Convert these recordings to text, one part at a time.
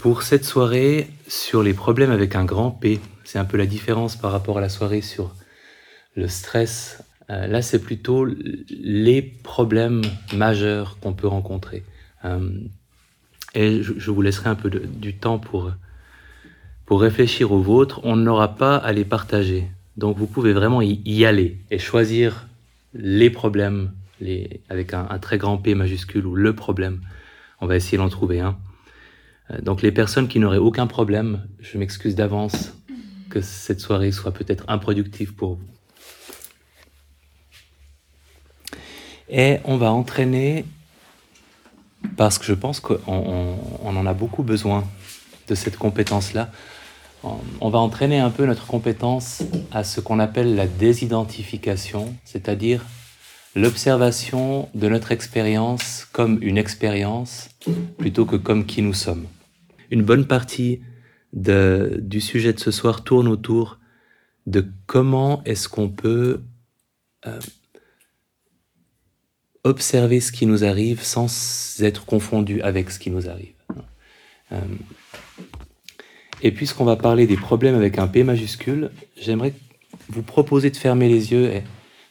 Pour cette soirée sur les problèmes avec un grand P, c'est un peu la différence par rapport à la soirée sur le stress. Euh, là, c'est plutôt les problèmes majeurs qu'on peut rencontrer. Euh, et je, vous laisserai un peu du temps pour, pour réfléchir aux vôtres. On n'aura pas à les partager. Donc vous pouvez vraiment y, aller et choisir les problèmes avec un, un, très grand P majuscule ou le problème. On va essayer d'en trouver un. Euh, donc les personnes qui n'auraient aucun problème, je m'excuse d'avance que cette soirée soit peut-être improductive pour vous. Et on va entraîner, parce que je pense qu'on en a beaucoup besoin de cette compétence-là, on va entraîner un peu notre compétence à ce qu'on appelle la désidentification, c'est-à-dire l'observation de notre expérience comme une expérience plutôt que comme qui nous sommes une bonne partie du sujet de ce soir tourne autour de comment est-ce qu'on peut euh, observer ce qui nous arrive sans être confondu avec ce qui nous arrive. Euh, et puisqu'on va parler des problèmes avec un P majuscule, j'aimerais vous proposer de fermer les yeux et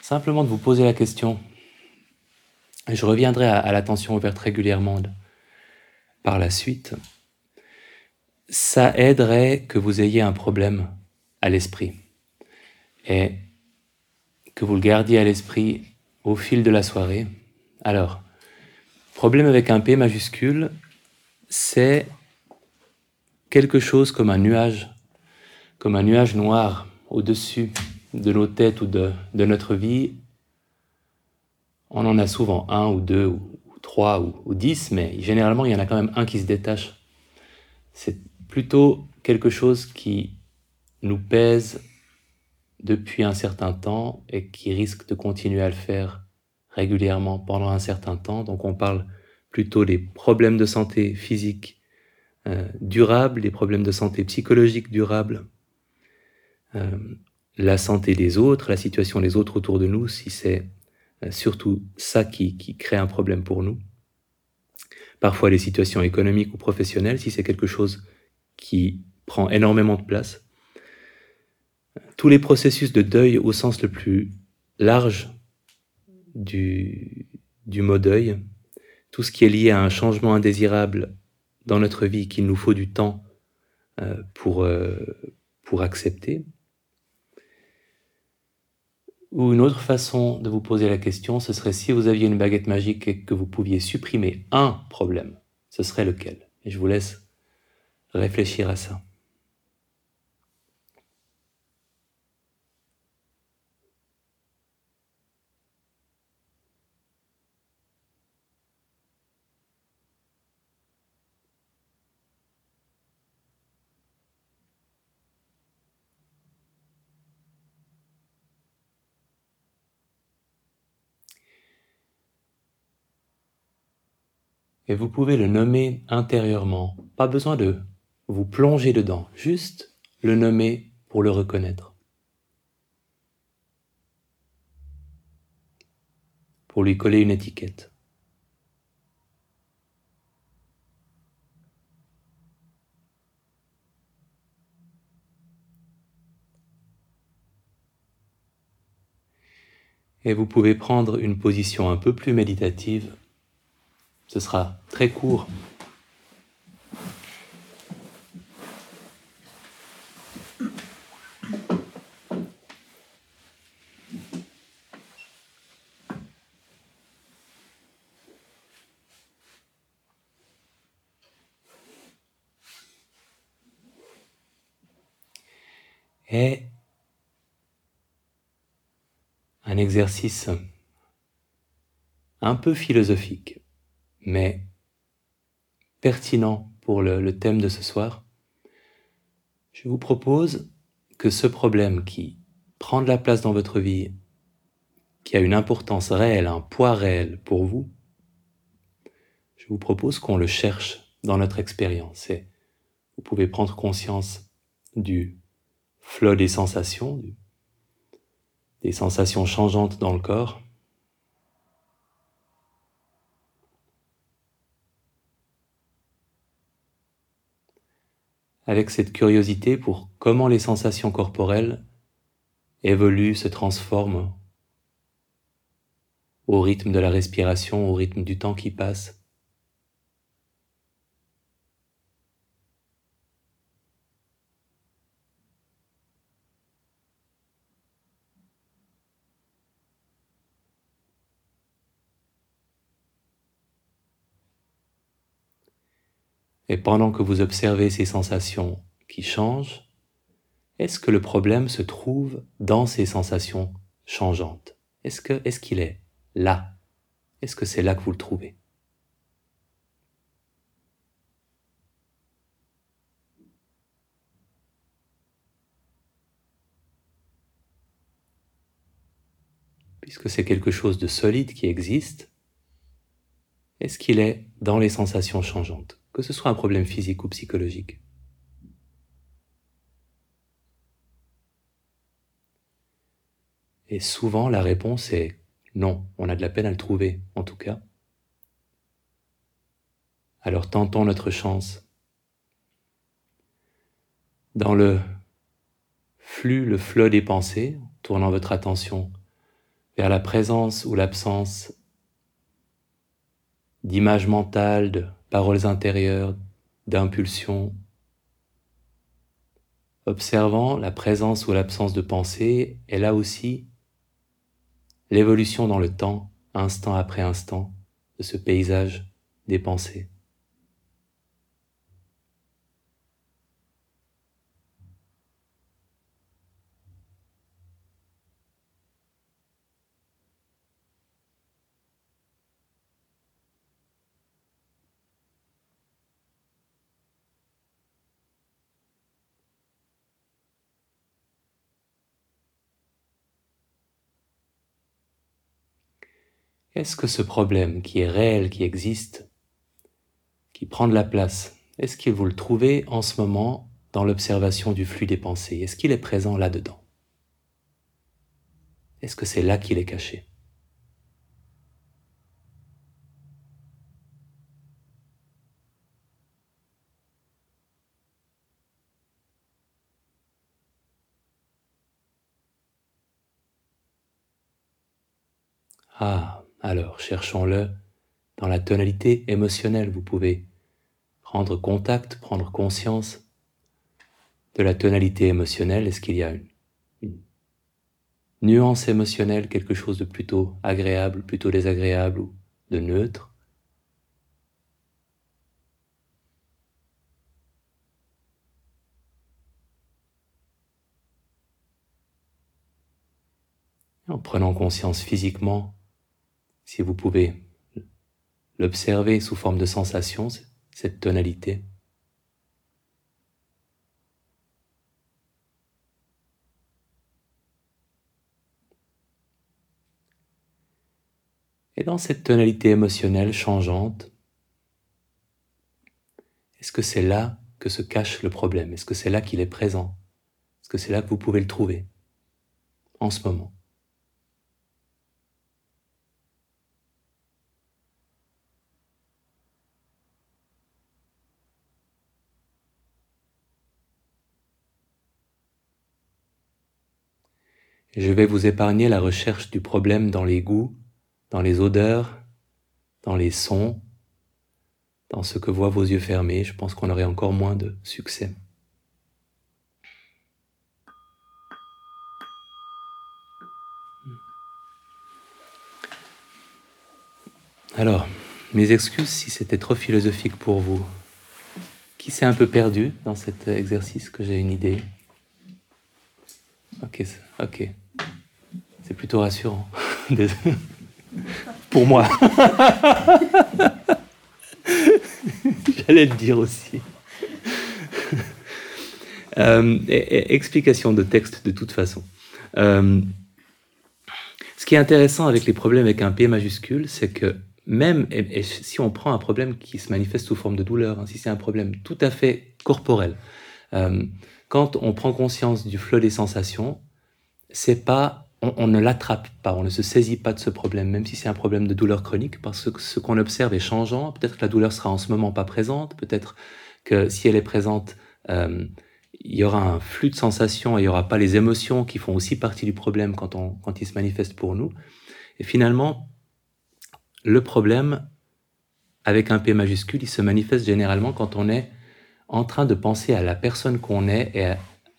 simplement de vous poser la question. je reviendrai à l'attention ouverte régulièrement par la suite ça aiderait que vous ayez un problème à l'esprit et que vous le gardiez à l'esprit au fil de la soirée. Alors, problème avec un P majuscule, c'est quelque chose comme un nuage, comme un nuage noir au-dessus de nos têtes ou de, notre vie. On en a souvent un ou deux ou, trois ou, dix, mais généralement il y en a quand même un qui se détache. Plutôt quelque chose qui nous pèse depuis un certain temps et qui risque de continuer à le faire régulièrement pendant un certain temps. Donc on parle plutôt des problèmes de santé physique euh, durables, des problèmes de santé psychologique durables, euh, la santé des autres, la situation des autres autour de nous, si c'est euh, surtout ça qui, qui crée un problème pour nous. Parfois les situations économiques ou professionnelles, si c'est quelque chose qui prend énormément de place. Tous les processus de deuil au sens le plus large du, mot deuil, tout ce qui est lié à un changement indésirable dans notre vie qu'il nous faut du temps euh, pour, euh, pour accepter. Ou une autre façon de vous poser la question, ce serait si vous aviez une baguette magique et que vous pouviez supprimer un problème, ce serait lequel? Et je vous laisse réfléchir à ça. Et vous pouvez le nommer intérieurement. Pas besoin de vous plongez dedans, juste le nommer pour le reconnaître. Pour lui coller une étiquette. Et vous pouvez prendre une position un peu plus méditative. Ce sera très court est un exercice un peu philosophique, mais pertinent pour le, thème de ce soir. Je vous propose que ce problème qui prend de la place dans votre vie, qui a une importance réelle, un poids réel pour vous, je vous propose qu'on le cherche dans notre expérience. Vous pouvez prendre conscience du flot des sensations, des sensations changeantes dans le corps. avec cette curiosité pour comment les sensations corporelles évoluent, se transforment au rythme de la respiration, au rythme du temps qui passe. Et pendant que vous observez ces sensations qui changent, est-ce que le problème se trouve dans ces sensations changeantes? Est-ce que est-ce qu'il est là? Est-ce que c'est là que vous le trouvez? Puisque c'est quelque chose de solide qui existe, est-ce qu'il est dans les sensations changeantes? Que ce soit un problème physique ou psychologique. Et souvent, la réponse est non, on a de la peine à le trouver, en tout cas. Alors tentons notre chance. Dans le flux, le flot des pensées, tournant votre attention vers la présence ou l'absence d'images mentales, de paroles intérieures, d'impulsions, observant la présence ou l'absence de pensée et là aussi l'évolution dans le temps, instant après instant, de ce paysage des pensées. Est-ce que ce problème qui est réel, qui existe, qui prend de la place, est-ce que vous le trouvez en ce moment dans l'observation du flux des pensées? Est-ce qu'il est présent là-dedans? Est-ce que c'est là qu'il est caché? Ah, alors cherchons-le dans la tonalité émotionnelle. Vous pouvez prendre contact, prendre conscience de la tonalité émotionnelle. Est-ce qu'il y a une, nuance émotionnelle, quelque chose de plutôt agréable, plutôt désagréable ou de neutre? En prenant conscience physiquement si vous pouvez l'observer sous forme de sensation, cette tonalité. Et dans cette tonalité émotionnelle changeante, est-ce que c'est là que se cache le problème? Est-ce que c'est là qu'il est présent? Est-ce que c'est là que vous pouvez le trouver? En ce moment je vais vous épargner la recherche du problème dans les goûts, dans les odeurs, dans les sons, dans ce que voient vos yeux fermés. Je pense qu'on aurait encore moins de succès. Alors, mes excuses si c'était trop philosophique pour vous. Qui s'est un peu perdu dans cet exercice que j'ai une idée? Ok, ok. C'est plutôt rassurant. Pour moi. J'allais le dire aussi. Euh, explication de texte de toute façon. Euh, ce qui est intéressant avec les problèmes avec un P majuscule, c'est que même si on prend un problème qui se manifeste sous forme de douleur, hein, si c'est un problème tout à fait corporel, euh, quand on prend conscience du flot des sensations, c'est pas on, ne l'attrape pas, on ne se saisit pas de ce problème, même si c'est un problème de douleur chronique, parce que ce qu'on observe est changeant. Peut-être que la douleur sera en ce moment pas présente, peut-être que si elle est présente euh, il y aura un flux de sensations, et il n'y aura pas les émotions qui font aussi partie du problème quand, on, quand il se manifeste pour nous. Et finalement, le problème, avec un P majuscule, il se manifeste généralement quand on est en train de penser à la personne qu'on est et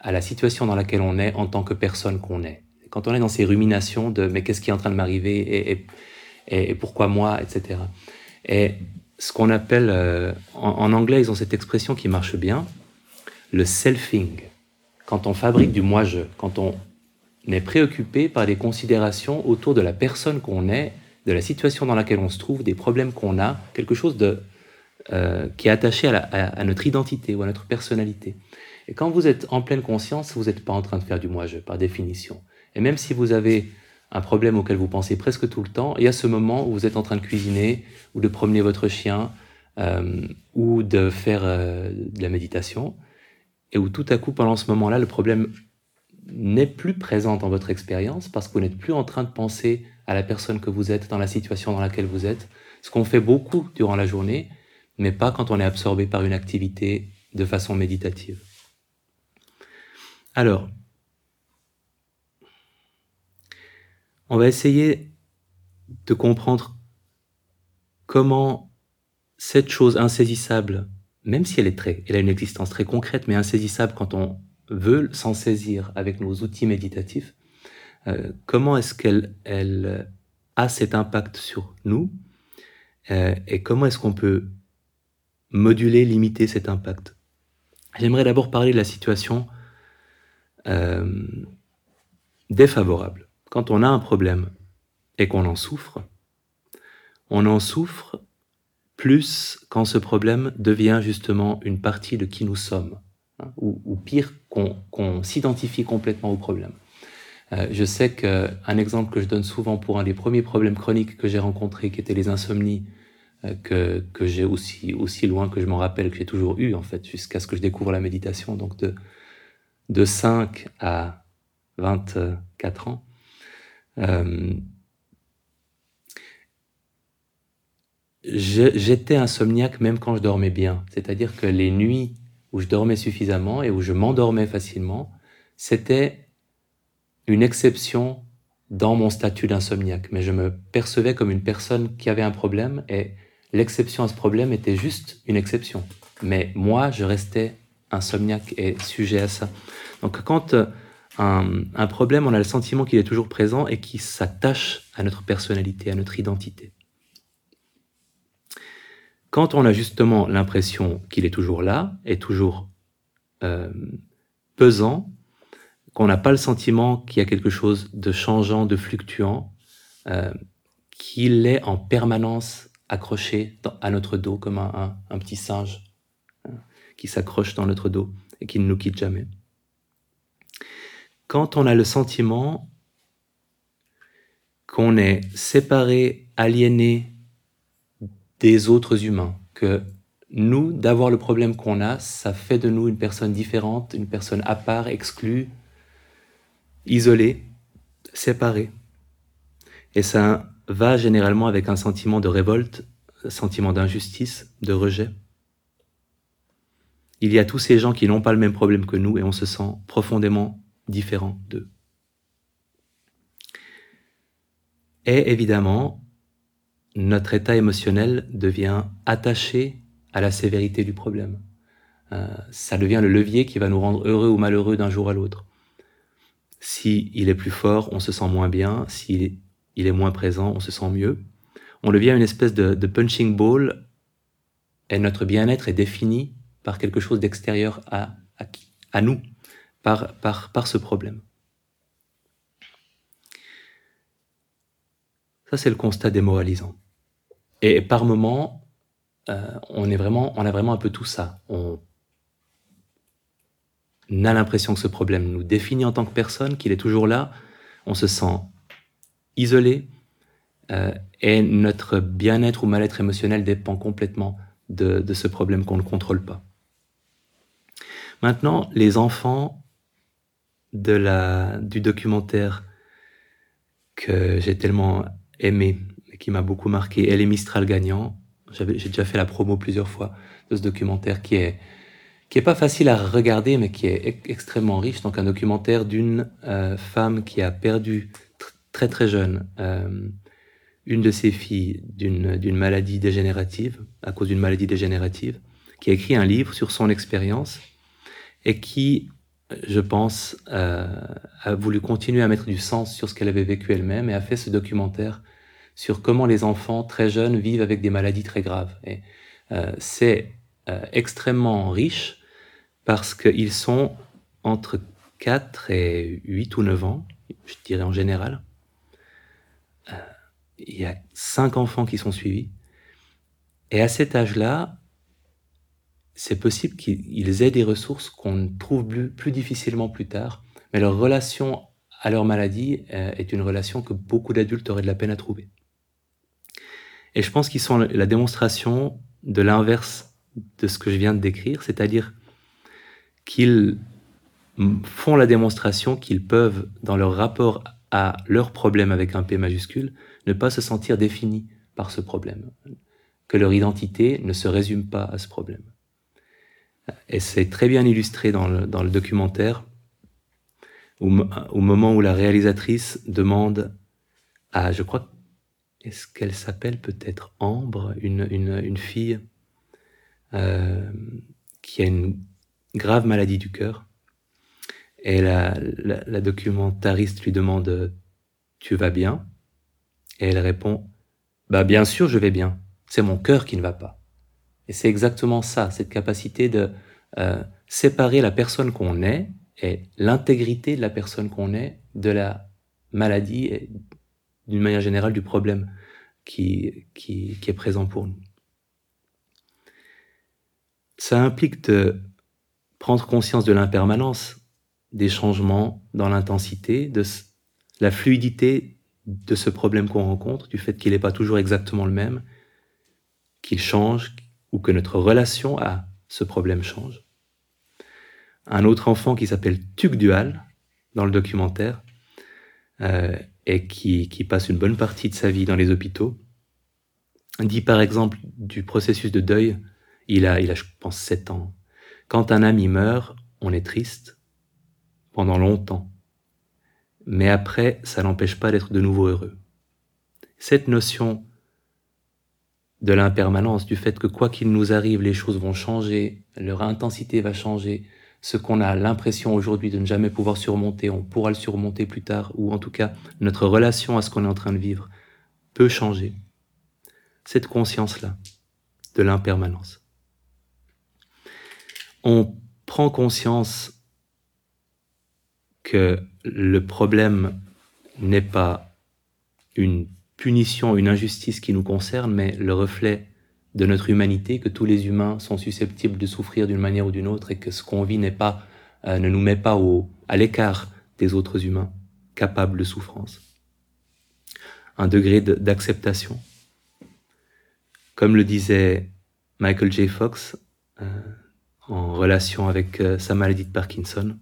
à, la situation dans laquelle on est en tant que personne qu'on est. Quand on est dans ces ruminations de mais qu'est-ce qui est en train de m'arriver et, pourquoi moi, etc. Et ce qu'on appelle, euh, en, anglais, ils ont cette expression qui marche bien, le selfing. Quand on fabrique du moi-je, quand on est préoccupé par des considérations autour de la personne qu'on est, de la situation dans laquelle on se trouve, des problèmes qu'on a, quelque chose de, euh, qui est attaché à, notre identité ou à notre personnalité. Et quand vous êtes en pleine conscience, vous n'êtes pas en train de faire du moi-je, par définition. Et même si vous avez un problème auquel vous pensez presque tout le temps, il y a ce moment où vous êtes en train de cuisiner ou de promener votre chien euh, ou de faire euh, de la méditation, et où tout à coup, pendant ce moment-là, le problème n'est plus présent dans votre expérience parce que vous n'êtes plus en train de penser à la personne que vous êtes, dans la situation dans laquelle vous êtes, ce qu'on fait beaucoup durant la journée, mais pas quand on est absorbé par une activité de façon méditative. Alors, on va essayer de comprendre comment cette chose insaisissable, même si elle est très, elle a une existence très concrète, mais insaisissable quand on veut s'en saisir avec nos outils méditatifs, euh, comment est-ce qu'elle elle a cet impact sur nous euh, et comment est-ce qu'on peut moduler, limiter cet impact. J'aimerais d'abord parler de la situation euh, défavorable quand on a un problème et qu'on en souffre, on en souffre plus quand ce problème devient justement une partie de qui nous sommes, hein, ou, pire, qu'on s'identifie complètement au problème. Euh, je sais qu'un exemple que je donne souvent pour un des premiers problèmes chroniques que j'ai rencontrés, qui étaient les insomnies, que, que j'ai aussi, aussi loin que je m'en rappelle, que j'ai toujours eu en fait, jusqu'à ce que je découvre la méditation, donc de, de 5 à 24 ans, euh, j'étais insomniaque même quand je dormais bien. C'est-à-dire que les nuits où je dormais suffisamment et où je m'endormais facilement, c'était une exception dans mon statut d'insomniaque. Mais je me percevais comme une personne qui avait un problème et l'exception à ce problème était juste une exception. Mais moi, je restais insomniaque et sujet à ça. Donc quand euh, un, problème, on a le sentiment qu'il est toujours présent et qui s'attache à notre personnalité, à notre identité. Quand on a justement l'impression qu'il est toujours là, est toujours euh, pesant, qu'on n'a pas le sentiment qu'il y a quelque chose de changeant, de fluctuant, euh, qu'il est en permanence accroché à notre dos comme un, petit singe hein, qui s'accroche dans notre dos et qui ne nous quitte jamais quand on a le sentiment qu'on est séparé, aliéné des autres humains, que nous, d'avoir le problème qu'on a, ça fait de nous une personne différente, une personne à part, exclue, isolée, séparée. Et ça va généralement avec un sentiment de révolte, sentiment d'injustice, de rejet. Il y a tous ces gens qui n'ont pas le même problème que nous et on se sent profondément différent d'eux. Et évidemment, notre état émotionnel devient attaché à la sévérité du problème. Euh, ça devient le levier qui va nous rendre heureux ou malheureux d'un jour à l'autre. Si il est plus fort, on se sent moins bien. Si il est moins présent, on se sent mieux. On devient une espèce de, punching ball et notre bien-être est défini par quelque chose d'extérieur à, nous par, ce problème. Ça, c'est le constat démoralisant. Et par moment, euh, on a vraiment un peu tout ça. On a l'impression que ce problème nous définit en tant que personne, qu'il est toujours là. On se sent isolé. Euh, et notre bien-être ou mal-être émotionnel dépend complètement de, de ce problème qu'on ne contrôle pas. Maintenant, les enfants de la, du documentaire que j'ai tellement aimé et qui m'a beaucoup marqué, Elle est Mistral gagnant. J'ai déjà fait la promo plusieurs fois de ce documentaire qui est, qui est pas facile à regarder, mais qui est extrêmement riche. Donc un documentaire d'une euh, femme qui a perdu très très jeune euh, une de ses filles d'une maladie dégénérative, à cause d'une maladie dégénérative, qui a écrit un livre sur son expérience et qui, je pense, euh, a voulu continuer à mettre du sens sur ce qu'elle avait vécu elle-même et a fait ce documentaire sur comment les enfants très jeunes vivent avec des maladies très graves. Euh, c'est extrêmement riche parce qu'ils sont entre 4 et 8 ou 9 ans, je dirais en général. Euh, il y a 5 enfants qui sont suivis. Et à cet âge-là, c'est possible qu'ils aient des ressources qu'on trouve plus, plus, difficilement plus tard, mais leur relation à leur maladie est une relation que beaucoup d'adultes auraient de la peine à trouver. Et je pense qu'ils sont la démonstration de l'inverse de ce que je viens de décrire, c'est-à-dire qu'ils font la démonstration qu'ils peuvent, dans leur rapport à leur problème avec un P majuscule, ne pas se sentir définis par ce problème, que leur identité ne se résume pas à ce problème. Et c'est très bien illustré dans le, documentaire, au, moment où la réalisatrice demande à, je crois, est-ce qu'elle s'appelle peut-être Ambre, une, fille euh, qui a une grave maladie du cœur. Et la, documentariste lui demande Tu vas bien? Et elle répond Bah bien sûr, je vais bien. C'est mon cœur qui ne va pas. Et c'est exactement ça, cette capacité de euh, séparer la personne qu'on est et l'intégrité de la personne qu'on est de la maladie et d'une manière générale du problème qui, qui, qui est présent pour nous ça implique de prendre conscience de l'impermanence, des changements dans l'intensité, de la fluidité de ce problème qu'on rencontre, du fait qu'il n'est pas toujours exactement le même, qu'il change ou que notre relation à ce problème change. Un autre enfant qui s'appelle Tuc Dual dans le documentaire euh, et qui, passe une bonne partie de sa vie dans les hôpitaux dit par exemple du processus de deuil il a, il a, je pense, sept ans. Quand un ami meurt, on est triste pendant longtemps. Mais après, ça n'empêche pas d'être de nouveau heureux. Cette notion de l'impermanence, du fait que quoi qu'il nous arrive, les choses vont changer, leur intensité va changer, ce qu'on a l'impression aujourd'hui de ne jamais pouvoir surmonter, on pourra le surmonter plus tard, ou en tout cas notre relation à ce qu'on est en train de vivre peut changer. Cette conscience-là de l'impermanence on prend conscience que le problème n'est pas une punition, une injustice qui nous concerne, mais le reflet de notre humanité, que tous les humains sont susceptibles de souffrir d'une manière ou d'une autre et que ce qu'on vit n'est pas, euh, ne nous met pas au, à l'écart des autres humains capables de souffrance. Un degré d'acceptation. Comme le disait Michael J. Fox, euh, en relation avec euh, sa maladie de Parkinson,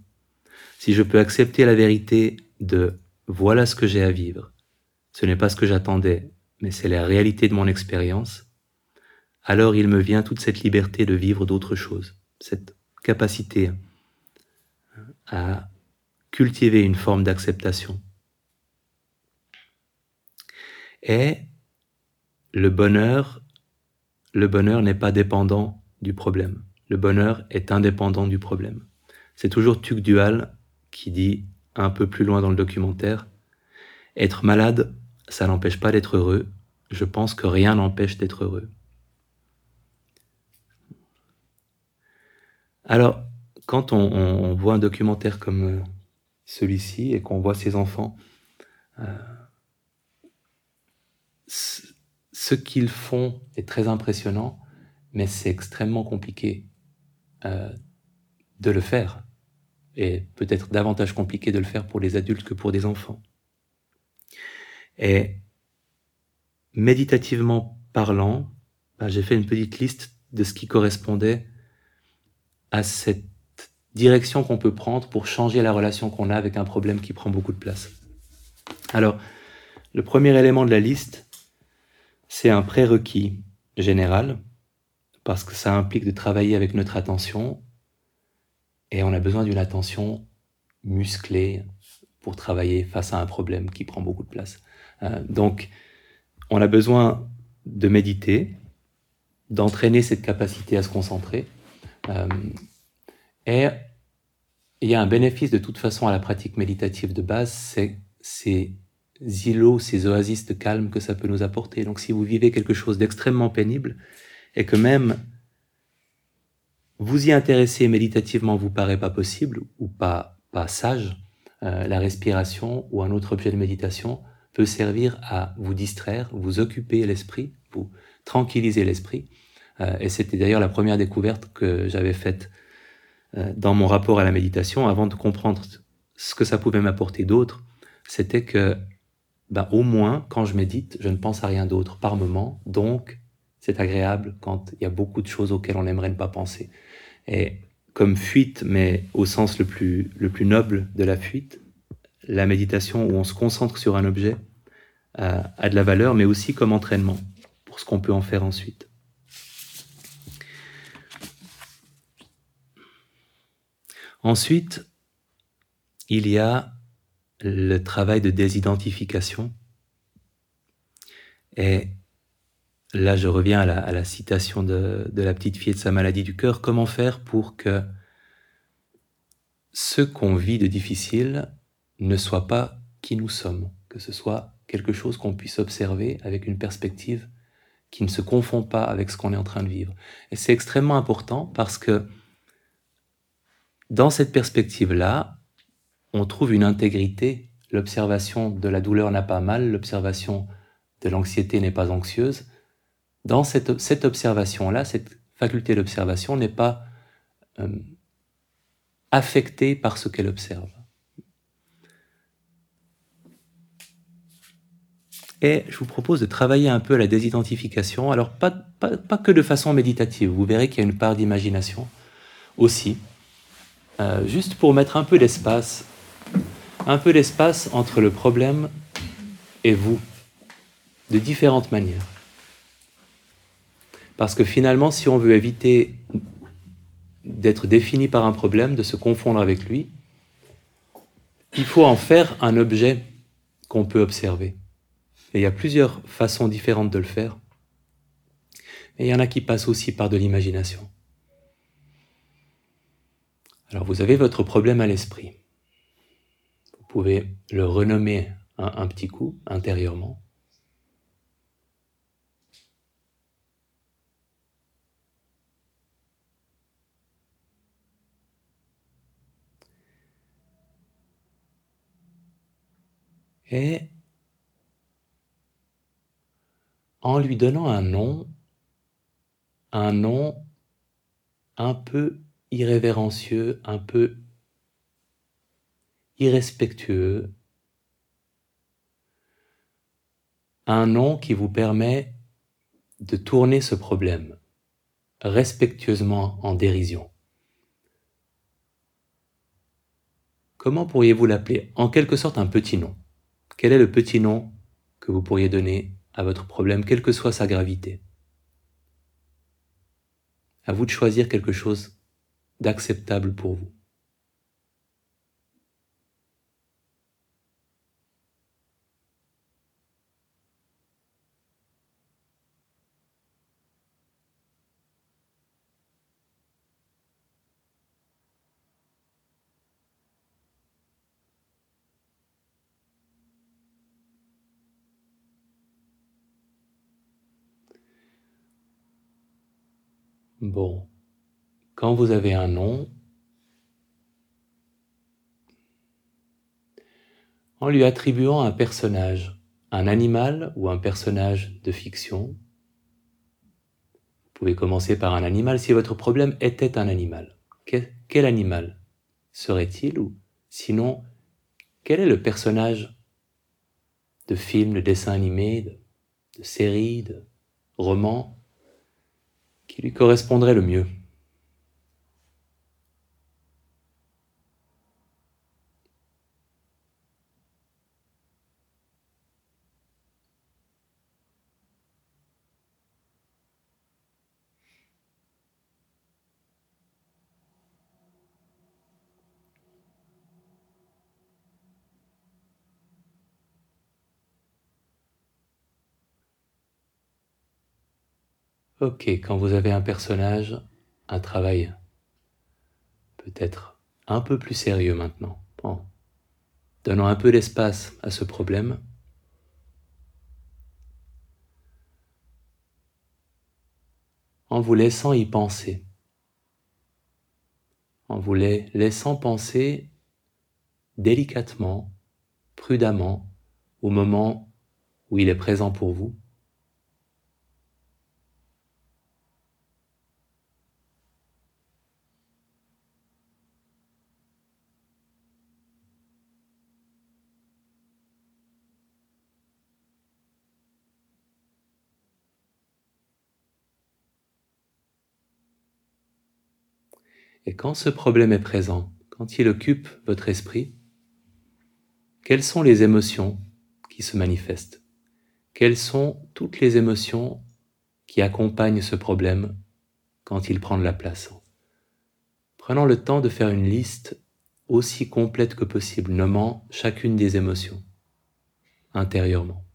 si je peux accepter la vérité de voilà ce que j'ai à vivre, ce n'est pas ce que j'attendais, mais c'est la réalité de mon expérience, alors il me vient toute cette liberté de vivre d'autres choses, cette capacité à cultiver une forme d'acceptation. Et le bonheur, le bonheur n'est pas dépendant du problème le bonheur est indépendant du problème. C'est toujours Tuc Dual qui dit, un peu plus loin dans le documentaire, être malade, ça n'empêche pas d'être heureux. Je pense que rien n'empêche d'être heureux. Alors, quand on, voit un documentaire comme euh, celui-ci et qu'on voit ces enfants, euh, ce qu'ils font est très impressionnant, mais c'est extrêmement compliqué. Euh, de le faire. Et peut-être davantage compliqué de le faire pour les adultes que pour des enfants. Et méditativement parlant, ben, j'ai fait une petite liste de ce qui correspondait à cette direction qu'on peut prendre pour changer la relation qu'on a avec un problème qui prend beaucoup de place. Alors, le premier élément de la liste, c'est un prérequis général parce que ça implique de travailler avec notre attention et on a besoin d'une attention musclée pour travailler face à un problème qui prend beaucoup de place. Euh, donc, on a besoin de méditer, d'entraîner cette capacité à se concentrer. Euh, et il y a un bénéfice de toute façon à la pratique méditative de base, c'est ces îlots, ces oasis de calme que ça peut nous apporter. Donc si vous vivez quelque chose d'extrêmement pénible et que même vous y intéresser méditativement vous paraît pas possible ou pas, pas sage, euh, la respiration ou un autre objet de méditation peut servir à vous distraire, vous occuper l'esprit, vous tranquilliser l'esprit. Euh, et c'était d'ailleurs la première découverte que j'avais faite euh, dans mon rapport à la méditation avant de comprendre ce que ça pouvait m'apporter d'autre. C'était que, ben, au moins, quand je médite, je ne pense à rien d'autre par moment. Donc, c'est agréable quand il y a beaucoup de choses auxquelles on aimerait ne pas penser. Et comme fuite, mais au sens le plus, le plus noble de la fuite, la méditation où on se concentre sur un objet euh, a de la valeur, mais aussi comme entraînement pour ce qu'on peut en faire ensuite. Ensuite, il y a le travail de désidentification. Et là, je reviens à la, citation de, de, la petite fille de sa maladie du cœur. Comment faire pour que ce qu'on vit de difficile ne soit pas qui nous sommes, que ce soit quelque chose qu'on puisse observer avec une perspective qui ne se confond pas avec ce qu'on est en train de vivre. Et c'est extrêmement important parce que dans cette perspective-là, on trouve une intégrité. L'observation de la douleur n'a pas mal, l'observation de l'anxiété n'est pas anxieuse. Dans cette, cette observation-là, cette faculté d'observation n'est pas euh, affectée par ce qu'elle observe. Et je vous propose de travailler un peu la désidentification. Alors, pas, pas, pas que de façon méditative. Vous verrez qu'il y a une part d'imagination aussi. Euh, juste pour mettre un peu d'espace, un peu d'espace entre le problème et vous, de différentes manières. Parce que finalement, si on veut éviter d'être défini par un problème, de se confondre avec lui, il faut en faire un objet qu'on peut observer. Et il y a plusieurs façons différentes de le faire. Et il y en a qui passent aussi par de l'imagination. Alors vous avez votre problème à l'esprit. Vous pouvez le renommer un, un petit coup intérieurement. Et en lui donnant un nom, un nom un peu irrévérencieux, un peu irrespectueux, un nom qui vous permet de tourner ce problème respectueusement en dérision. Comment pourriez-vous l'appeler? En quelque sorte un petit nom. Quel est le petit nom que vous pourriez donner à votre problème, quelle que soit sa gravité? À vous de choisir quelque chose d'acceptable pour vous. Bon, quand vous avez un nom, en lui attribuant un personnage, un animal ou un personnage de fiction, vous pouvez commencer par un animal si votre problème était un animal. Quel, animal serait-il ou sinon, quel est le personnage de film, de dessin animé, de, de série, de roman qui lui correspondrait le mieux. Ok, quand vous avez un personnage, un travail peut-être un peu plus sérieux maintenant. Bon. Donnons un peu d'espace à ce problème. En vous laissant y penser. En vous laissant penser délicatement, prudemment, au moment où il est présent pour vous. Et quand ce problème est présent, quand il occupe votre esprit, quelles sont les émotions qui se manifestent? Quelles sont toutes les émotions qui accompagnent ce problème quand il prend la place? Prenons le temps de faire une liste aussi complète que possible, nommant chacune des émotions intérieurement.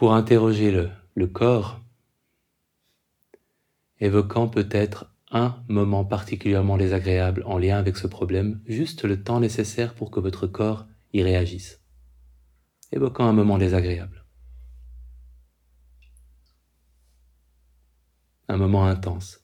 Pour interroger le, le corps, évoquant peut-être un moment particulièrement désagréable en lien avec ce problème, juste le temps nécessaire pour que votre corps y réagisse. Évoquant un moment désagréable. Un moment intense.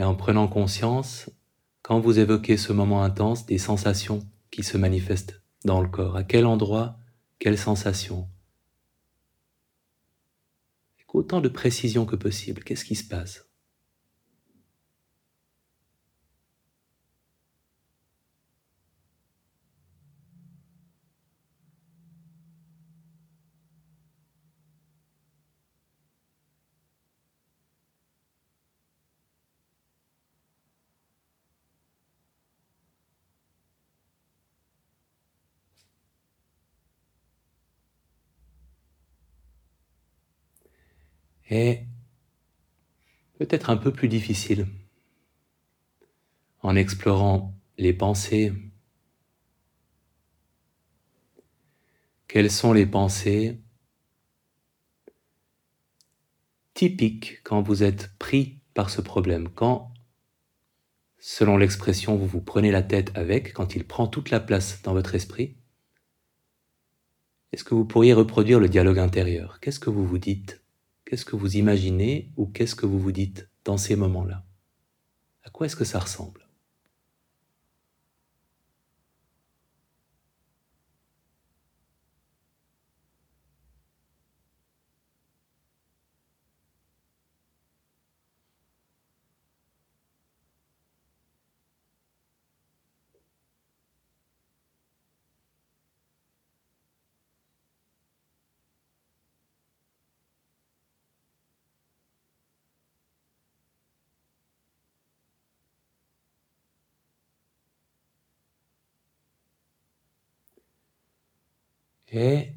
Et en prenant conscience, quand vous évoquez ce moment intense, des sensations qui se manifestent dans le corps. À quel endroit, quelles sensations Avec autant de précision que possible, qu'est-ce qui se passe? Est peut-être un peu plus difficile en explorant les pensées. Quelles sont les pensées typiques quand vous êtes pris par ce problème, quand, selon l'expression, vous vous prenez la tête avec, quand il prend toute la place dans votre esprit? Est-ce que vous pourriez reproduire le dialogue intérieur? Qu'est-ce que vous vous dites? Qu'est-ce que vous imaginez ou qu'est-ce que vous vous dites dans ces moments-là? À quoi est-ce que ça ressemble? Et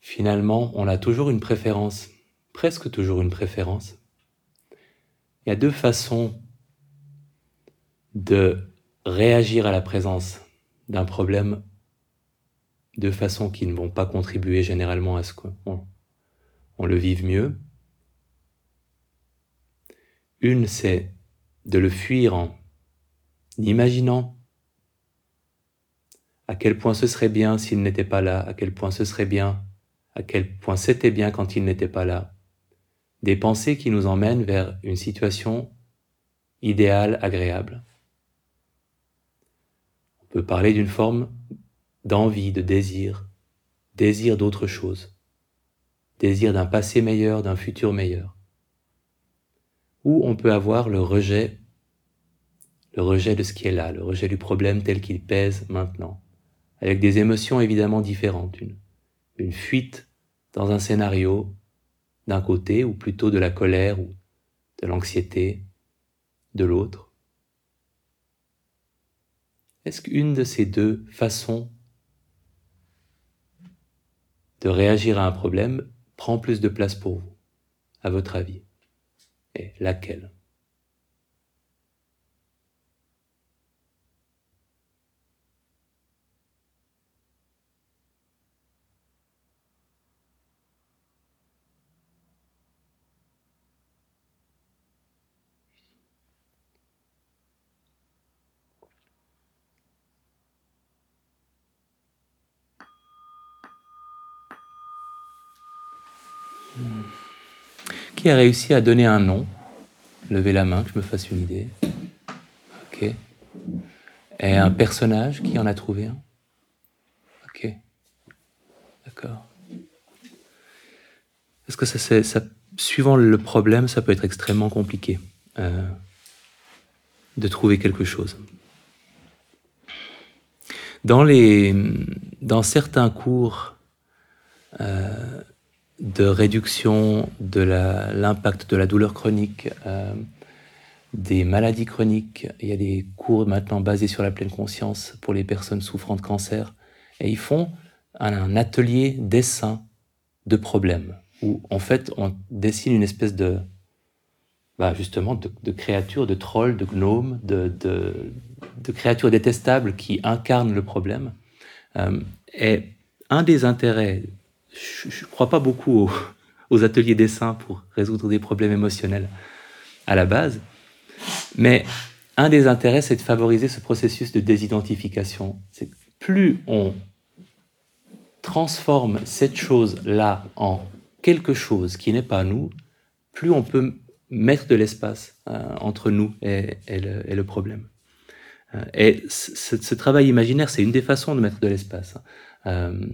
finalement, on a toujours une préférence, presque toujours une préférence. Il y a deux façons de réagir à la présence d'un problème, deux façons qui ne vont pas contribuer généralement à ce qu'on on le vive mieux. Une, c'est de le fuir en imaginant à quel point ce serait bien s'il n'était pas là, à quel point ce serait bien, à quel point c'était bien quand il n'était pas là. Des pensées qui nous emmènent vers une situation idéale, agréable. On peut parler d'une forme d'envie, de désir, désir d'autre chose, désir d'un passé meilleur, d'un futur meilleur. Ou on peut avoir le rejet, le rejet de ce qui est là, le rejet du problème tel qu'il pèse maintenant, avec des émotions évidemment différentes, une, fuite dans un scénario d'un côté, ou plutôt de la colère ou de l'anxiété de l'autre. Est-ce qu'une de ces deux façons de réagir à un problème prend plus de place pour vous, à votre avis? Et laquelle? Qui a réussi à donner un nom Levez la main, que je me fasse une idée. Ok. Et un personnage, qui en a trouvé un Ok. D'accord. Parce que ça, suivant le problème, ça peut être extrêmement compliqué euh, de trouver quelque chose. Dans, les, dans certains cours, euh, de réduction de l'impact de la douleur chronique, euh, des maladies chroniques. Il y a des cours maintenant basés sur la pleine conscience pour les personnes souffrant de cancer. Et ils font un, atelier dessin de problèmes, où en fait on dessine une espèce de, bah justement, de, créatures, de trolls, de gnomes, de, de, créatures détestables qui incarnent le problème. Euh, et un des intérêts je ne crois pas beaucoup aux, ateliers dessin pour résoudre des problèmes émotionnels à la base. Mais un des intérêts, c'est de favoriser ce processus de désidentification. Plus on transforme cette chose-là en quelque chose qui n'est pas nous, plus on peut mettre de l'espace euh, entre nous et, le, problème. Euh, et ce, travail imaginaire, c'est une des façons de mettre de l'espace. Euh,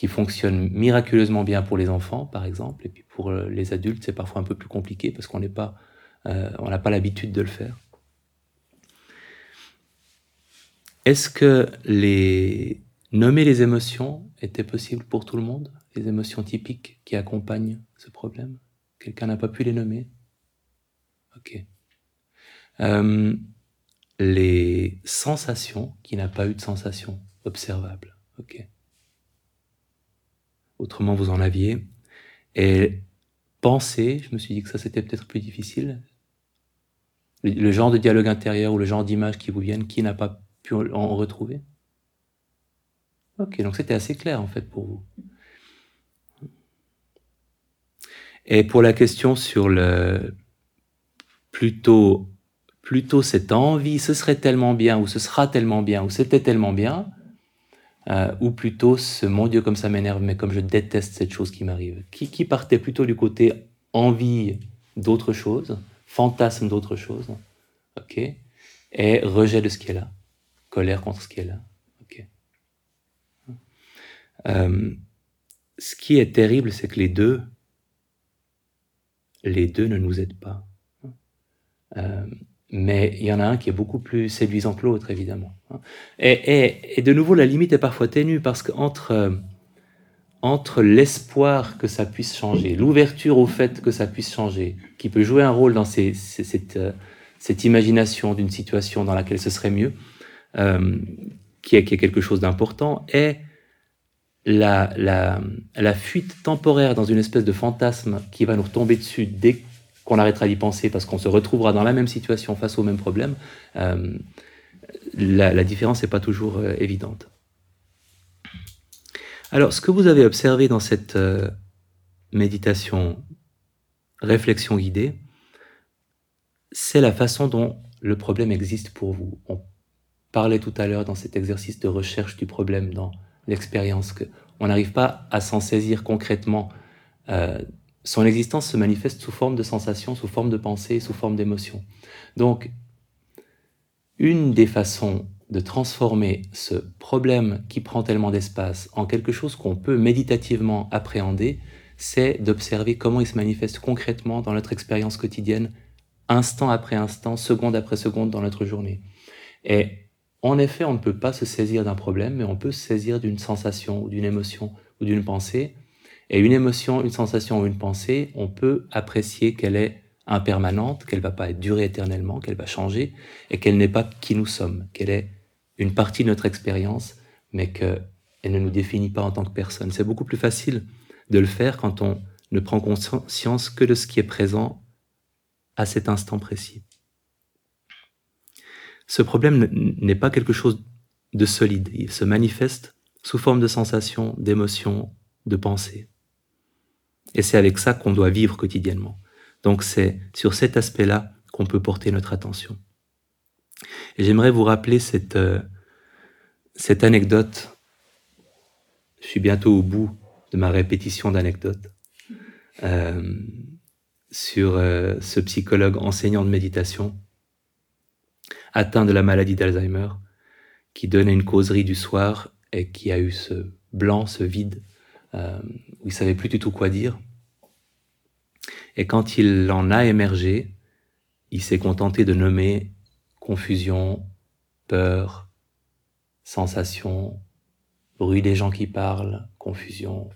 qui fonctionne miraculeusement bien pour les enfants, par exemple, et puis pour euh, les adultes, c'est parfois un peu plus compliqué parce qu'on n'est pas, euh, on n'a pas l'habitude de le faire. Est-ce que les nommer les émotions était possible pour tout le monde, les émotions typiques qui accompagnent ce problème? Quelqu'un n'a pas pu les nommer? Ok. Euh, les sensations, qui n'a pas eu de sensations observables? Ok autrement vous en aviez. Et penser, je me suis dit que ça c'était peut-être plus difficile. Le, genre de dialogue intérieur ou le genre d'image qui vous viennent, qui n'a pas pu en retrouver Ok, donc c'était assez clair en fait pour vous. Et pour la question sur le plutôt plutôt cette envie, ce serait tellement bien ou ce sera tellement bien ou c'était tellement bien, euh, ou plutôt ce mon Dieu comme ça m'énerve, mais comme je déteste cette chose qui m'arrive. Qui, qui partait plutôt du côté envie d'autre chose, fantasme d'autre chose, ok, et rejet de ce qui est là, colère contre ce qui est là, ok. Euh, ce qui est terrible, c'est que les deux, les deux ne nous aident pas. Euh, mais il y en a un qui est beaucoup plus séduisant que l'autre, évidemment. Et, de nouveau, la limite est parfois ténue parce qu'entre euh, entre l'espoir que ça puisse changer, l'ouverture au fait que ça puisse changer, qui peut jouer un rôle dans cette, euh, cette, imagination d'une situation dans laquelle ce serait mieux, euh, qui, est, qui, est, quelque chose d'important, et la, la, la fuite temporaire dans une espèce de fantasme qui va nous retomber dessus dès qu'on arrêtera d'y penser parce qu'on se retrouvera dans la même situation face au même problème, euh, la, différence n'est pas toujours euh, évidente. Alors, ce que vous avez observé dans cette euh, méditation, réflexion guidée, c'est la façon dont le problème existe pour vous. On parlait tout à l'heure dans cet exercice de recherche du problème, dans l'expérience, qu'on n'arrive pas à s'en saisir concrètement son existence se manifeste sous forme de sensations, sous forme de pensées, sous forme d'émotions. Donc, une des façons de transformer ce problème qui prend tellement d'espace en quelque chose qu'on peut méditativement appréhender, c'est d'observer comment il se manifeste concrètement dans notre expérience quotidienne, instant après instant, seconde après seconde dans notre journée. Et en effet, on ne peut pas se saisir d'un problème, mais on peut se saisir d'une sensation ou d'une émotion ou d'une pensée. Et une émotion, une sensation ou une pensée, on peut apprécier qu'elle est impermanente, qu'elle va pas durée éternellement, qu'elle va changer, et qu'elle n'est pas qui nous sommes, qu'elle est une partie de notre expérience, mais qu'elle ne nous définit pas en tant que personne. C'est beaucoup plus facile de le faire quand on ne prend conscience que de ce qui est présent à cet instant précis. Ce problème n'est pas quelque chose de solide, il se manifeste sous forme de sensations, d'émotions, de pensées. Et c'est avec ça qu'on doit vivre quotidiennement. Donc c'est sur cet aspect-là qu'on peut porter notre attention. J'aimerais vous rappeler cette, euh, cette anecdote. Je suis bientôt au bout de ma répétition d'anecdotes euh, sur euh, ce psychologue enseignant de méditation atteint de la maladie d'Alzheimer qui donnait une causerie du soir et qui a eu ce blanc, ce vide, où il savait plus du tout quoi dire. Et quand il en a émergé, il s'est contenté de nommer confusion, peur, sensation, bruit des gens qui parlent, confusion,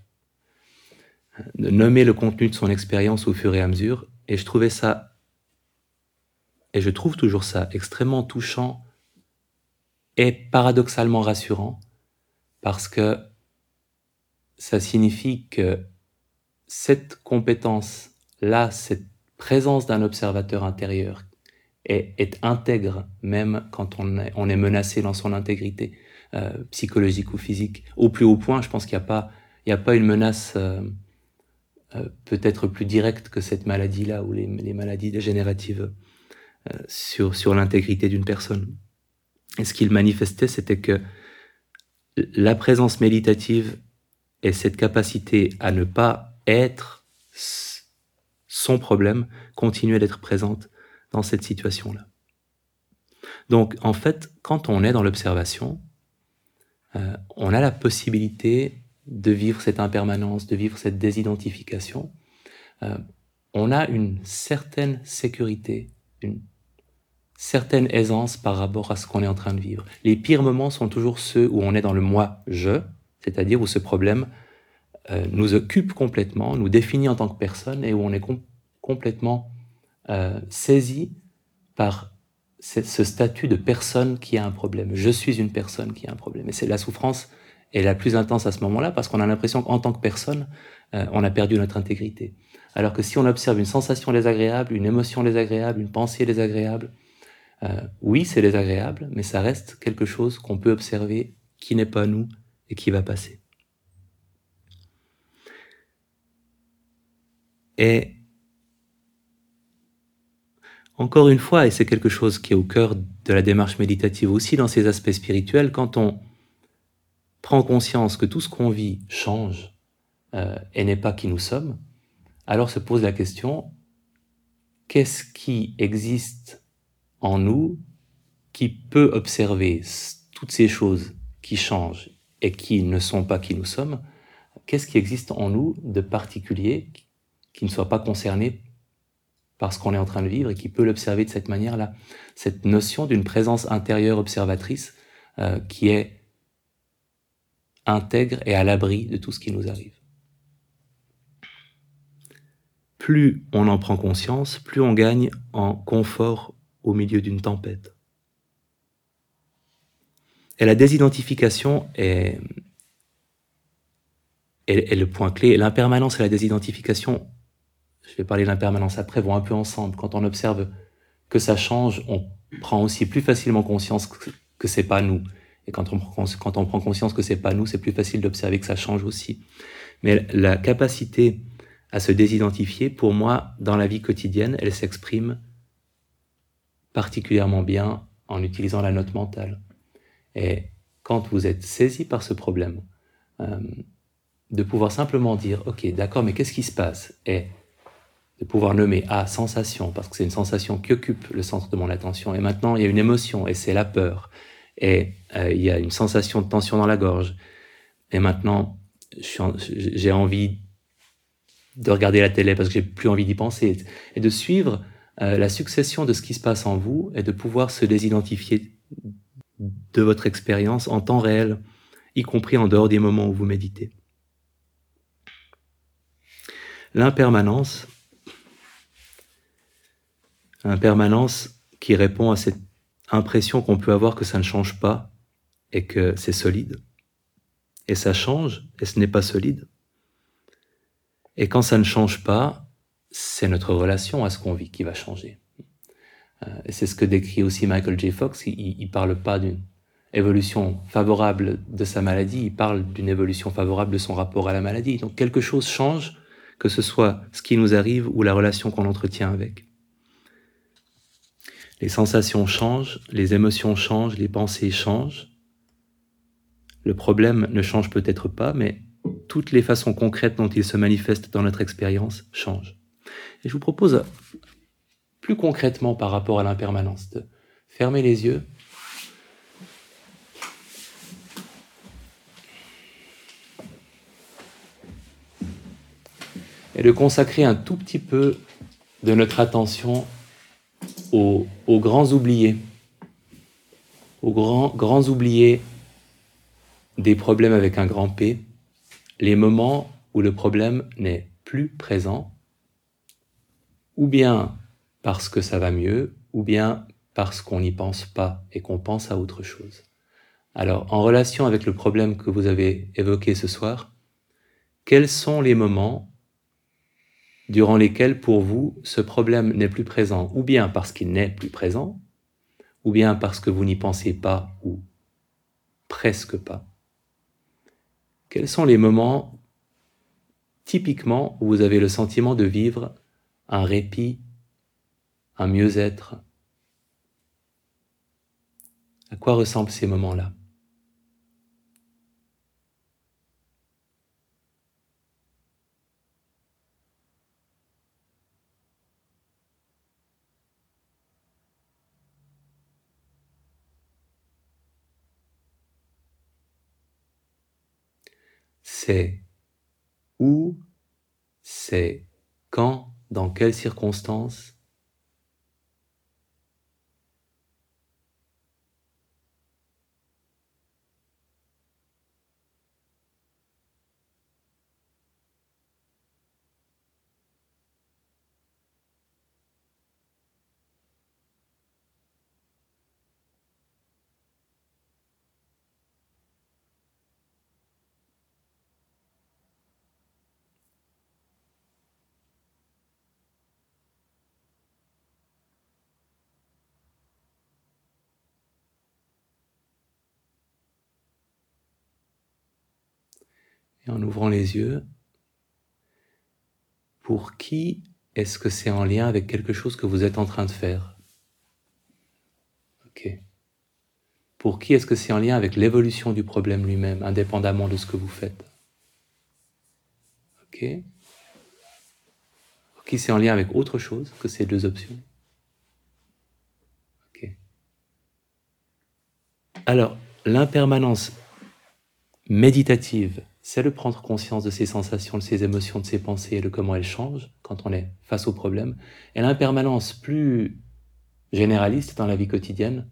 de nommer le contenu de son expérience au fur et à mesure. Et je trouvais ça, et je trouve toujours ça extrêmement touchant et paradoxalement rassurant, parce que ça signifie que cette compétence là, cette présence d'un observateur intérieur est, intègre même quand on est, menacé dans son intégrité euh, psychologique ou physique. Au plus haut point, je pense qu'il n'y a, pas, une menace euh, euh, peut-être plus directe que cette maladie-là ou les, les, maladies dégénératives sur, sur l'intégrité d'une personne. Et ce qu'il manifestait, c'était que la présence méditative et cette capacité à ne pas être son problème continuait d'être présente dans cette situation-là. Donc en fait, quand on est dans l'observation, euh, on a la possibilité de vivre cette impermanence, de vivre cette désidentification. Euh, on a une certaine sécurité, une certaine aisance par rapport à ce qu'on est en train de vivre. Les pires moments sont toujours ceux où on est dans le moi-je, c'est-à-dire où ce problème euh, nous occupe complètement, nous définit en tant que personne et où on est complètement euh, saisi par ce statut de personne qui a un problème. Je suis une personne qui a un problème. Et c'est la souffrance est la plus intense à ce moment-là parce qu'on a l'impression qu'en tant que personne, euh, on a perdu notre intégrité. Alors que si on observe une sensation désagréable, une émotion désagréable, une pensée désagréable, oui, c'est désagréable, mais ça reste quelque chose qu'on peut observer qui n'est pas nous et qui va passer. Et encore une fois, et c'est quelque chose qui est au cœur de la démarche méditative aussi dans ses aspects spirituels, quand on prend conscience que tout ce qu'on vit change euh, et n'est pas qui nous sommes, alors se pose la question, qu'est-ce qui existe en nous qui peut observer toutes ces choses qui changent et qui ne sont pas qui nous sommes Qu'est-ce qui existe en nous de particulier qui ne soit pas concerné par ce qu'on est en train de vivre et qui peut l'observer de cette manière-là? Cette notion d'une présence intérieure observatrice euh, qui est intègre et à l'abri de tout ce qui nous arrive. Plus on en prend conscience, plus on gagne en confort au milieu d'une tempête. Et la désidentification est, est, le point clé. L'impermanence et la désidentification je vais parler d'impermanence après, vont un peu ensemble. Quand on observe que ça change, on prend aussi plus facilement conscience que, c'est pas nous. Et quand on, quand on prend conscience que c'est pas nous, c'est plus facile d'observer que ça change aussi. Mais la capacité à se désidentifier, pour moi, dans la vie quotidienne, elle s'exprime particulièrement bien en utilisant la note mentale. Et quand vous êtes saisi par ce problème, euh, de pouvoir simplement dire, ok, d'accord, mais qu'est-ce qui se passe? Et de pouvoir nommer à sensation, parce que c'est une sensation qui occupe le centre de mon attention. Et maintenant, il y a une émotion, et c'est la peur. et euh, il y a une sensation de tension dans la gorge. Et maintenant, j'ai envie de regarder la télé parce que j'ai plus envie d'y penser et de suivre euh, la succession de ce qui se passe en vous et de pouvoir se désidentifier de votre expérience en temps réel, y compris en dehors des moments où vous méditez. L'impermanence, l'impermanence qui répond à cette impression qu'on peut avoir que ça ne change pas et que c'est solide. Et ça change et ce n'est pas solide. Et quand ça ne change pas, c'est notre relation à ce qu'on vit qui va changer. Euh, c'est ce que décrit aussi Michael J. Fox. Il ne parle pas d'une évolution favorable de sa maladie, il parle d'une évolution favorable de son rapport à la maladie. Donc quelque chose change, que ce soit ce qui nous arrive ou la relation qu'on entretient avec. Les sensations changent, les émotions changent, les pensées changent. Le problème ne change peut-être pas, mais toutes les façons concrètes dont il se manifeste dans notre expérience changent. Et je vous propose plus concrètement par rapport à l'impermanence de fermer les yeux. Et de consacrer un tout petit peu de notre attention aux, grands oubliés, aux grands, grands oubliés des problèmes avec un grand P, les moments où le problème n'est plus présent, ou bien parce que ça va mieux, ou bien parce qu'on n'y pense pas et qu'on pense à autre chose. Alors, en relation avec le problème que vous avez évoqué ce soir, quels sont les moments durant lesquels pour vous ce problème n'est plus présent, ou bien parce qu'il n'est plus présent, ou bien parce que vous n'y pensez pas ou presque pas. Quels sont les moments typiquement où vous avez le sentiment de vivre un répit, un mieux-être. À quoi ressemblent ces moments-là? C'est où, c'est quand, dans quelles circonstances, et en ouvrant les yeux, pour qui est-ce que c'est en lien avec quelque chose que vous êtes en train de faire? Ok. Pour qui est-ce que c'est en lien avec l'évolution du problème lui-même, indépendamment de ce que vous faites? Ok. Pour qui c'est en lien avec autre chose que ces deux options? Ok. Alors, l'impermanence méditative c'est de prendre conscience de ses sensations, de ses émotions, de ses pensées et de comment elles changent quand on est face au problème. Et l'impermanence plus généraliste dans la vie quotidienne,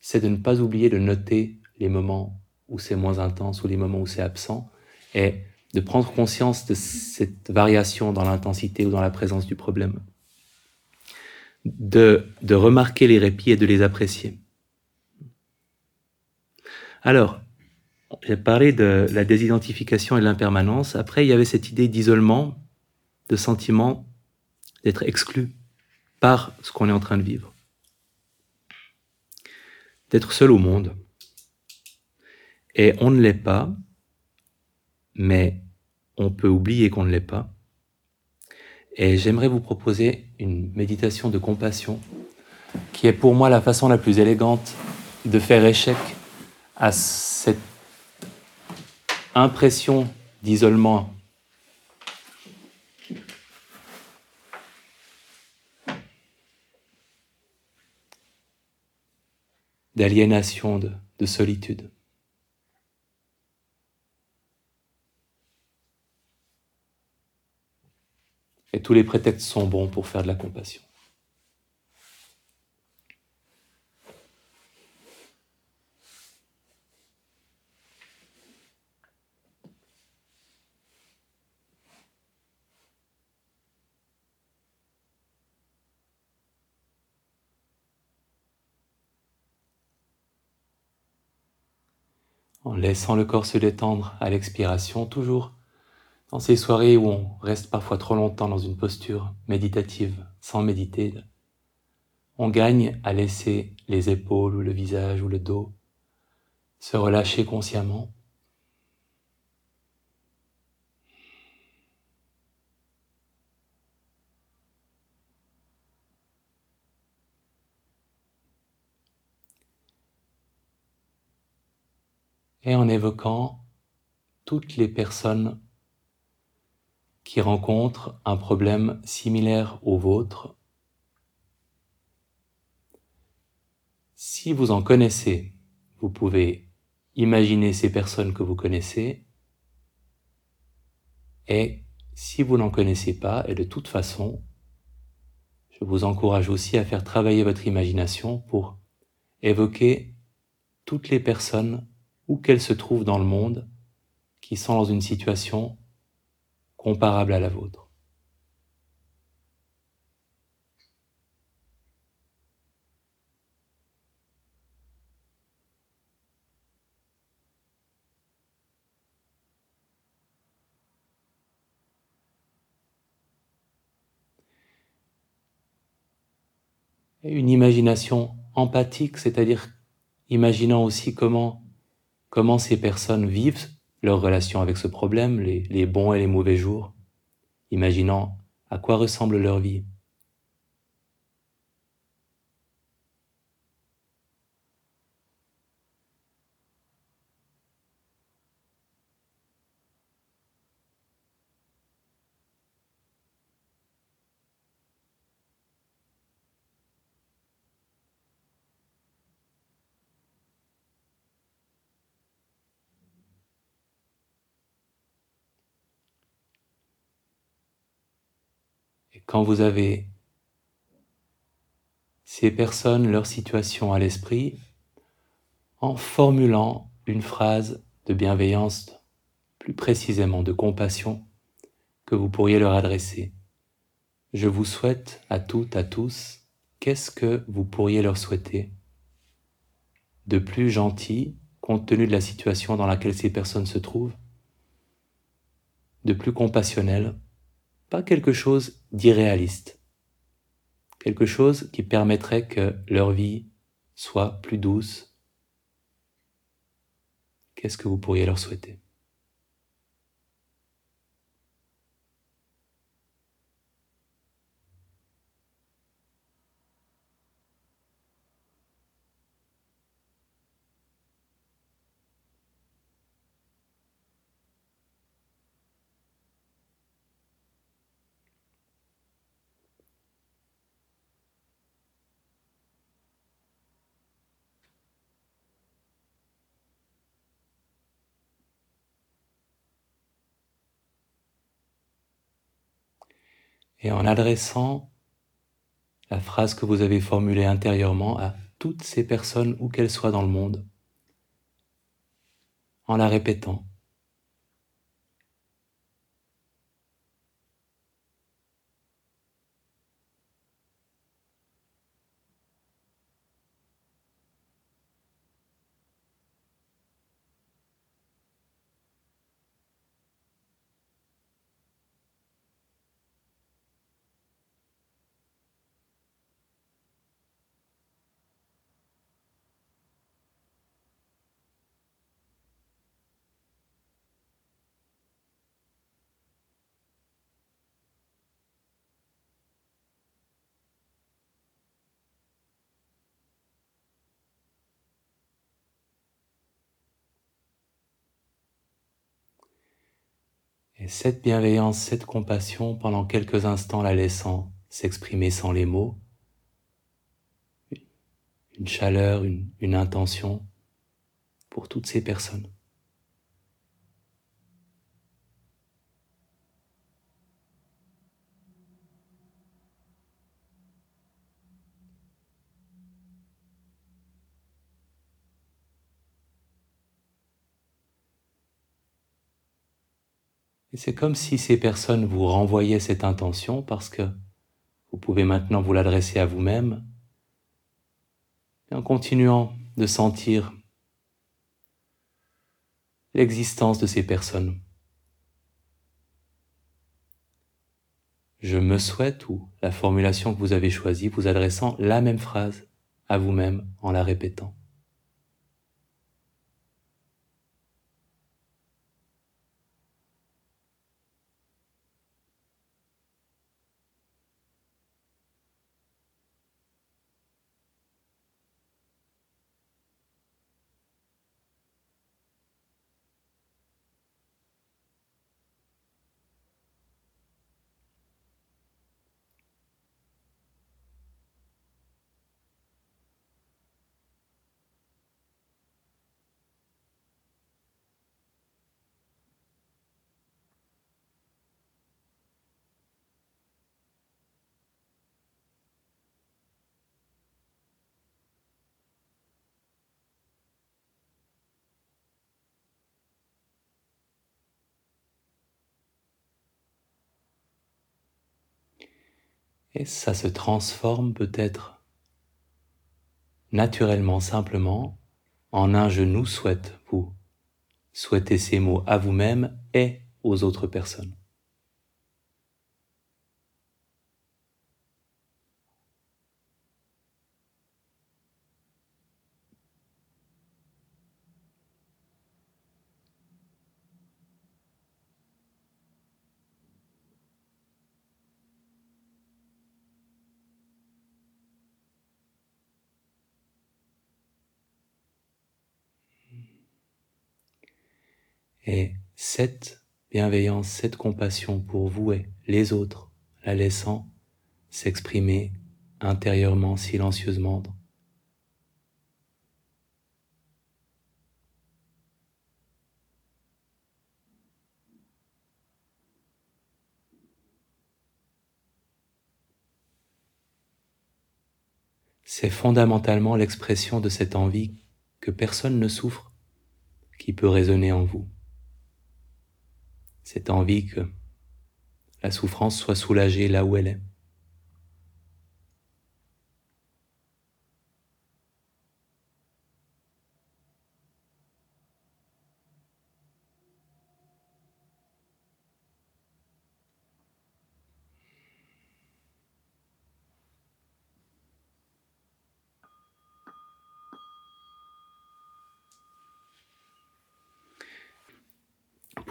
c'est de ne pas oublier de noter les moments où c'est moins intense ou les moments où c'est absent et de prendre conscience de cette variation dans l'intensité ou dans la présence du problème. De, de remarquer les répits et de les apprécier. Alors, j'ai parlé de la désidentification et de l'impermanence. Après, il y avait cette idée d'isolement, de sentiment d'être exclu par ce qu'on est en train de vivre. D'être seul au monde. Et on ne l'est pas, mais on peut oublier qu'on ne l'est pas. Et j'aimerais vous proposer une méditation de compassion qui est pour moi la façon la plus élégante de faire échec à cette impression d'isolement d'aliénation, de, de solitude. Et tous les prétextes sont bons pour faire de la compassion. En laissant le corps se détendre à l'expiration, toujours dans ces soirées où on reste parfois trop longtemps dans une posture méditative sans méditer, on gagne à laisser les épaules ou le visage ou le dos se relâcher consciemment. Et en évoquant toutes les personnes qui rencontrent un problème similaire au vôtre. Si vous en connaissez, vous pouvez imaginer ces personnes que vous connaissez. Et si vous n'en connaissez pas, et de toute façon, je vous encourage aussi à faire travailler votre imagination pour évoquer toutes les personnes où qu'elles se trouvent dans le monde qui sont dans une situation comparable à la vôtre. Une imagination empathique, c'est-à-dire imaginant aussi comment, comment ces personnes vivent leur relation avec ce problème, les, bons et les mauvais jours, imaginant à quoi ressemble leur vie. Quand vous avez ces personnes, leur situation à l'esprit, en formulant une phrase de bienveillance, plus précisément de compassion, que vous pourriez leur adresser. Je vous souhaite à toutes, à tous, qu'est-ce que vous pourriez leur souhaiter de plus gentil compte tenu de la situation dans laquelle ces personnes se trouvent, de plus compassionnel? Pas quelque chose d'irréaliste, quelque chose qui permettrait que leur vie soit plus douce. Qu'est-ce que vous pourriez leur souhaiter? Et en adressant la phrase que vous avez formulée intérieurement à toutes ces personnes où qu'elles soient dans le monde, en la répétant. Et cette bienveillance, cette compassion, pendant quelques instants la laissant s'exprimer sans les mots, une chaleur, une intention pour toutes ces personnes. Et c'est comme si ces personnes vous renvoyaient cette intention parce que vous pouvez maintenant vous l'adresser à vous-même en continuant de sentir l'existence de ces personnes. Je me souhaite ou la formulation que vous avez choisie vous adressant la même phrase à vous-même en la répétant. Et ça se transforme peut-être naturellement, simplement, en un je nous souhaite, vous. Souhaitez ces mots à vous-même et aux autres personnes. Et cette bienveillance, cette compassion pour vous et les autres, la laissant s'exprimer intérieurement, silencieusement. C'est fondamentalement l'expression de cette envie que personne ne souffre qui peut résonner en vous cette envie que la souffrance soit soulagée là où elle est.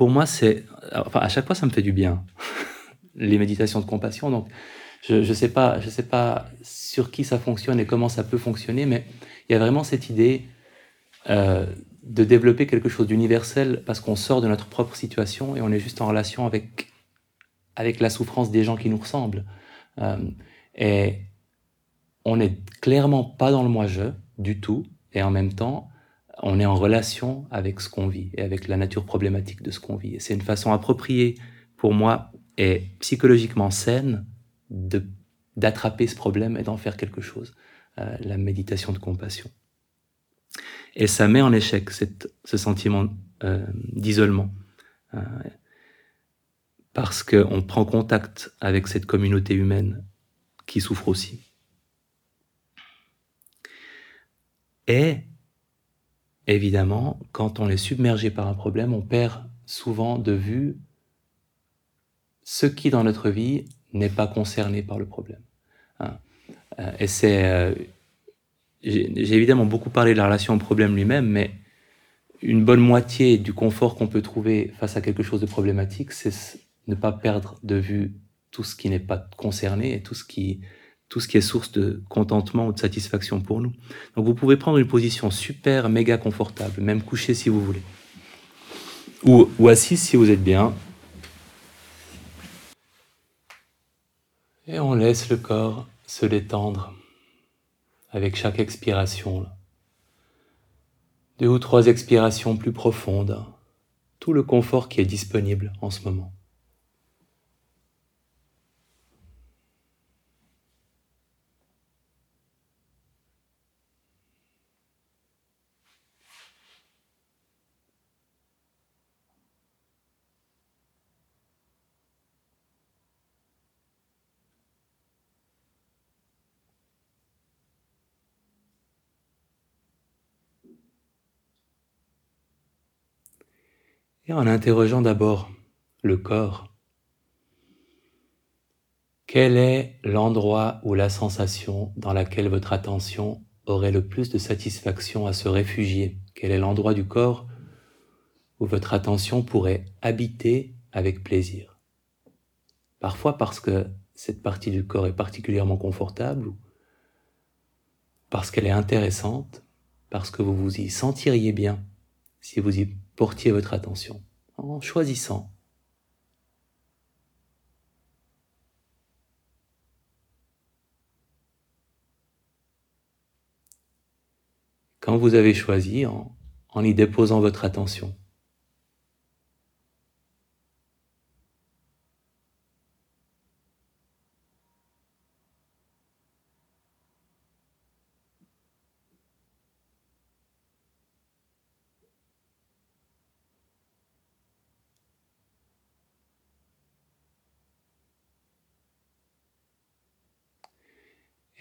pour moi, c'est, enfin, à chaque fois, ça me fait du bien. les méditations de compassion. Donc, je ne sais pas, je sais pas sur qui ça fonctionne et comment ça peut fonctionner, mais il y a vraiment cette idée euh, de développer quelque chose d'universel parce qu'on sort de notre propre situation et on est juste en relation avec avec la souffrance des gens qui nous ressemblent. Euh, et on n'est clairement pas dans le moi-je du tout, et en même temps, on est en relation avec ce qu'on vit et avec la nature problématique de ce qu'on vit. Et c'est une façon appropriée pour moi et psychologiquement saine d'attraper ce problème et d'en faire quelque chose. Euh, la méditation de compassion. Et ça met en échec ce sentiment euh, d'isolement. Euh, parce qu'on prend contact avec cette communauté humaine qui souffre aussi. Et évidemment, quand on est submergé par un problème, on perd souvent de vue ce qui dans notre vie n'est pas concerné par le problème. Hein. Euh, et c'est, euh, j'ai évidemment beaucoup parlé de la relation au problème lui-même, mais une bonne moitié du confort qu'on peut trouver face à quelque chose de problématique, c'est ne pas perdre de vue tout ce qui n'est pas concerné et tout ce qui tout ce qui est source de contentement ou de satisfaction pour nous. Donc vous pouvez prendre une position super, méga confortable, même couché si vous voulez. Ou, ou assis si vous êtes bien. Et on laisse le corps se détendre avec chaque expiration. Deux ou trois expirations plus profondes, tout le confort qui est disponible en ce moment. En interrogeant d'abord le corps. Quel est l'endroit ou la sensation dans laquelle votre attention aurait le plus de satisfaction à se réfugier? Quel est l'endroit du corps où votre attention pourrait habiter avec plaisir? Parfois parce que cette partie du corps est particulièrement confortable parce qu'elle est intéressante, parce que vous vous y sentiriez bien si vous y portiez votre attention en choisissant. Quand vous avez choisi, en, en y déposant votre attention.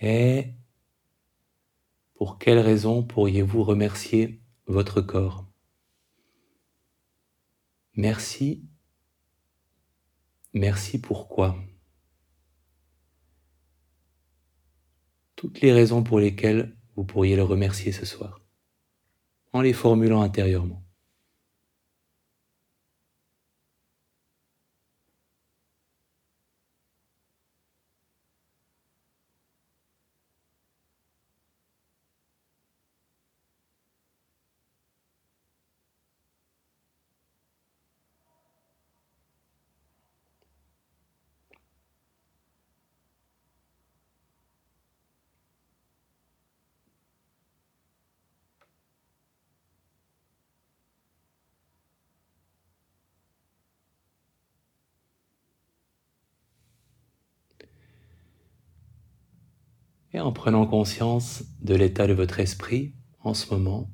Et pour quelle raison pourriez-vous remercier votre corps? Merci. Merci pourquoi Toutes les raisons pour lesquelles vous pourriez le remercier ce soir, en les formulant intérieurement. En prenant conscience de l'état de votre esprit en ce moment,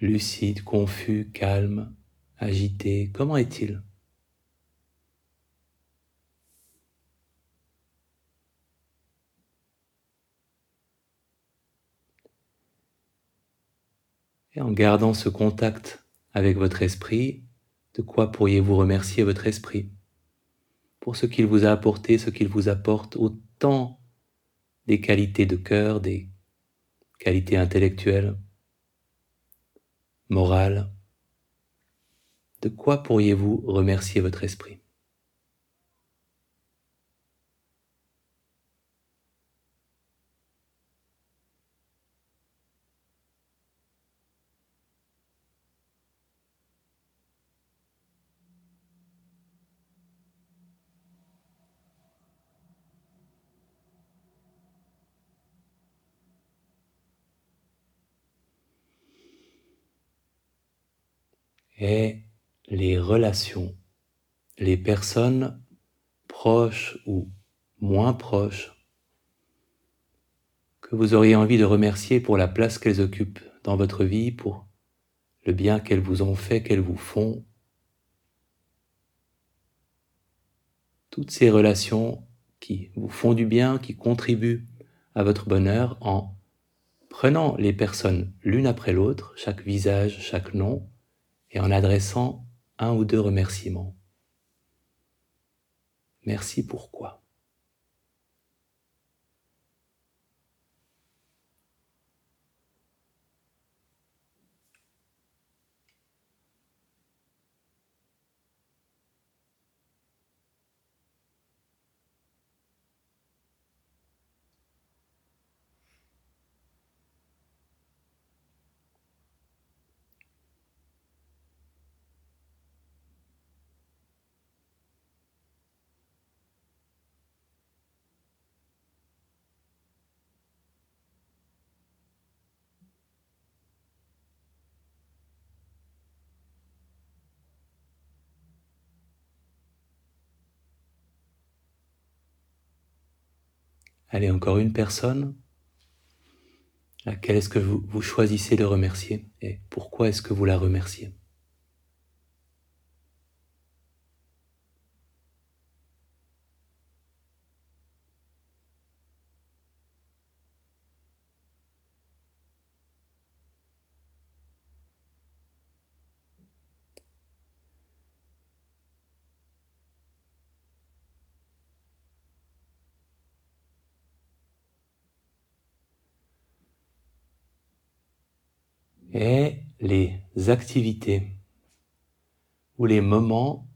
lucide, confus, calme, agité, comment est-il? Et en gardant ce contact avec votre esprit, de quoi pourriez-vous remercier votre esprit? Pour ce qu'il vous a apporté, ce qu'il vous apporte, autant des qualités de cœur, des qualités intellectuelles, morales. De quoi pourriez-vous remercier votre esprit? Les relations, les personnes proches ou moins proches que vous auriez envie de remercier pour la place qu'elles occupent dans votre vie, pour le bien qu'elles vous ont fait, qu'elles vous font. Toutes ces relations qui vous font du bien, qui contribuent à votre bonheur en prenant les personnes l'une après l'autre, chaque visage, chaque nom, et en adressant un ou deux remerciements. Merci pourquoi? Allez, encore une personne. Laquelle est-ce que vous, vous choisissez de remercier et pourquoi est-ce que vous la remerciez? Et les activités ou les moments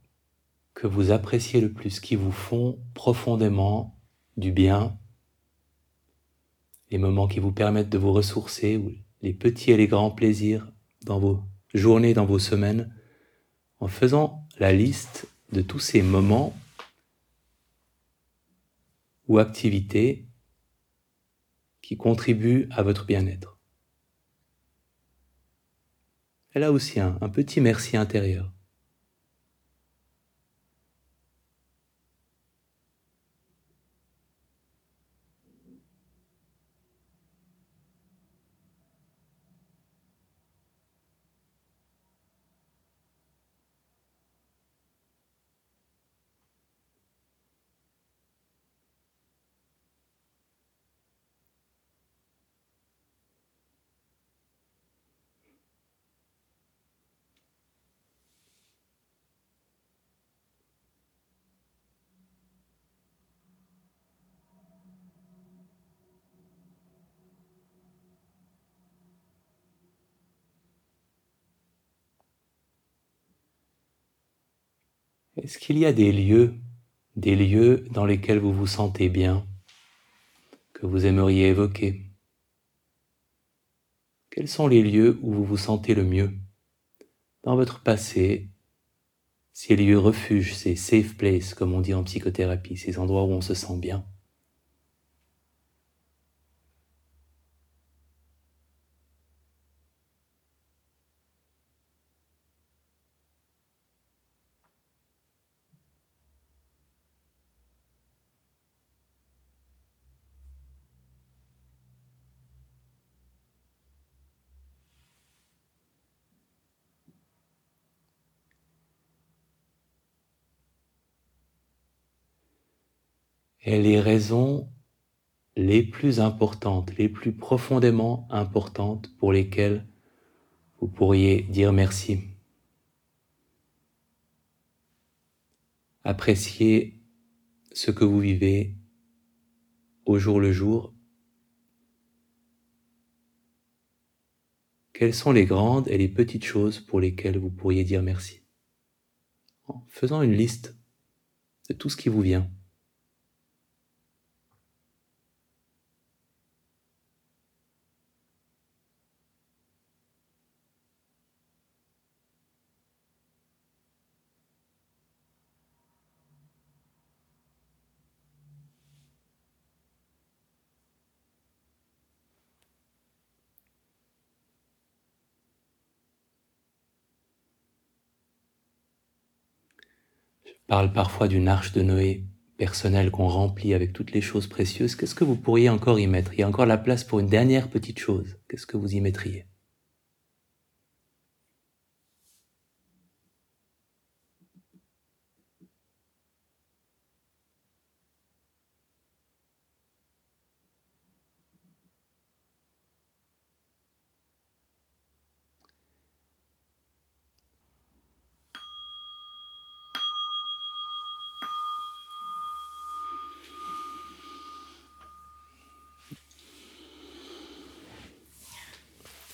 que vous appréciez le plus, qui vous font profondément du bien, les moments qui vous permettent de vous ressourcer, ou les petits et les grands plaisirs dans vos journées, dans vos semaines, en faisant la liste de tous ces moments ou activités qui contribuent à votre bien-être. Elle a aussi un, petit merci intérieur. Est-ce qu'il y a des lieux, des lieux dans lesquels vous vous sentez bien, que vous aimeriez évoquer? Quels sont les lieux où vous vous sentez le mieux? Dans votre passé, ces lieux refuges, ces safe places, comme on dit en psychothérapie, ces endroits où on se sent bien. Et les raisons les plus importantes, les plus profondément importantes pour lesquelles vous pourriez dire merci. Appréciez ce que vous vivez au jour le jour. Quelles sont les grandes et les petites choses pour lesquelles vous pourriez dire merci? En faisant une liste de tout ce qui vous vient. Parle parfois d'une arche de Noé personnelle qu'on remplit avec toutes les choses précieuses. Qu'est-ce que vous pourriez encore y mettre? Il y a encore la place pour une dernière petite chose. Qu'est-ce que vous y mettriez?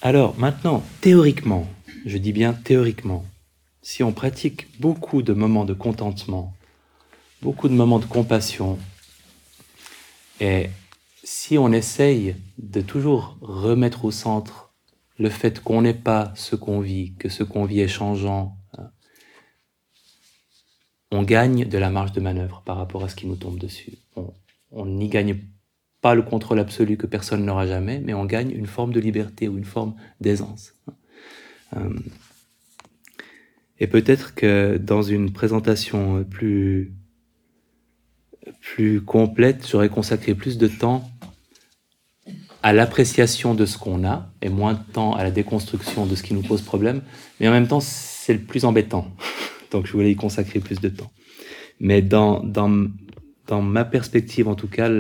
Alors maintenant, théoriquement, je dis bien théoriquement, si on pratique beaucoup de moments de contentement, beaucoup de moments de compassion, et si on essaye de toujours remettre au centre le fait qu'on n'est pas ce qu'on vit, que ce qu'on vit est changeant, hein, on gagne de la marge de manœuvre par rapport à ce qui nous tombe dessus. On n'y gagne pas le contrôle absolu que personne n'aura jamais, mais on gagne une forme de liberté ou une forme d'aisance. Euh, et peut-être que dans une présentation plus plus complète, j'aurais consacré plus de temps à l'appréciation de ce qu'on a et moins de temps à la déconstruction de ce qui nous pose problème. Mais en même temps, c'est le plus embêtant. Donc je voulais y consacrer plus de temps. Mais dans, dans, dans ma perspective, en tout cas,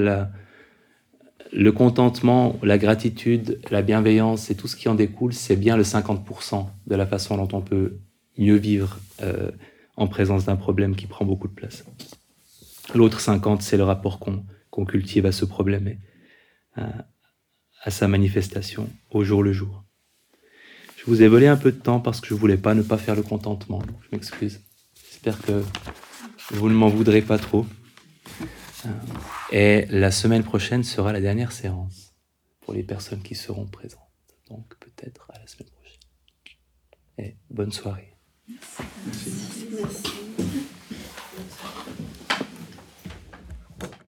le contentement, la gratitude, la bienveillance et tout ce qui en découle, c'est bien le 50% de la façon dont on peut mieux vivre euh, en présence d'un problème qui prend beaucoup de place. L'autre 50%, c'est le rapport qu'on cultive à ce problème et à, sa manifestation au jour le jour. Je vous ai volé un peu de temps parce que je voulais pas ne pas faire le contentement. Je m'excuse. J'espère que vous ne m'en voudrez pas trop. Et la semaine prochaine sera la dernière séance pour les personnes qui seront présentes. Donc peut-être à la semaine prochaine. Et bonne soirée.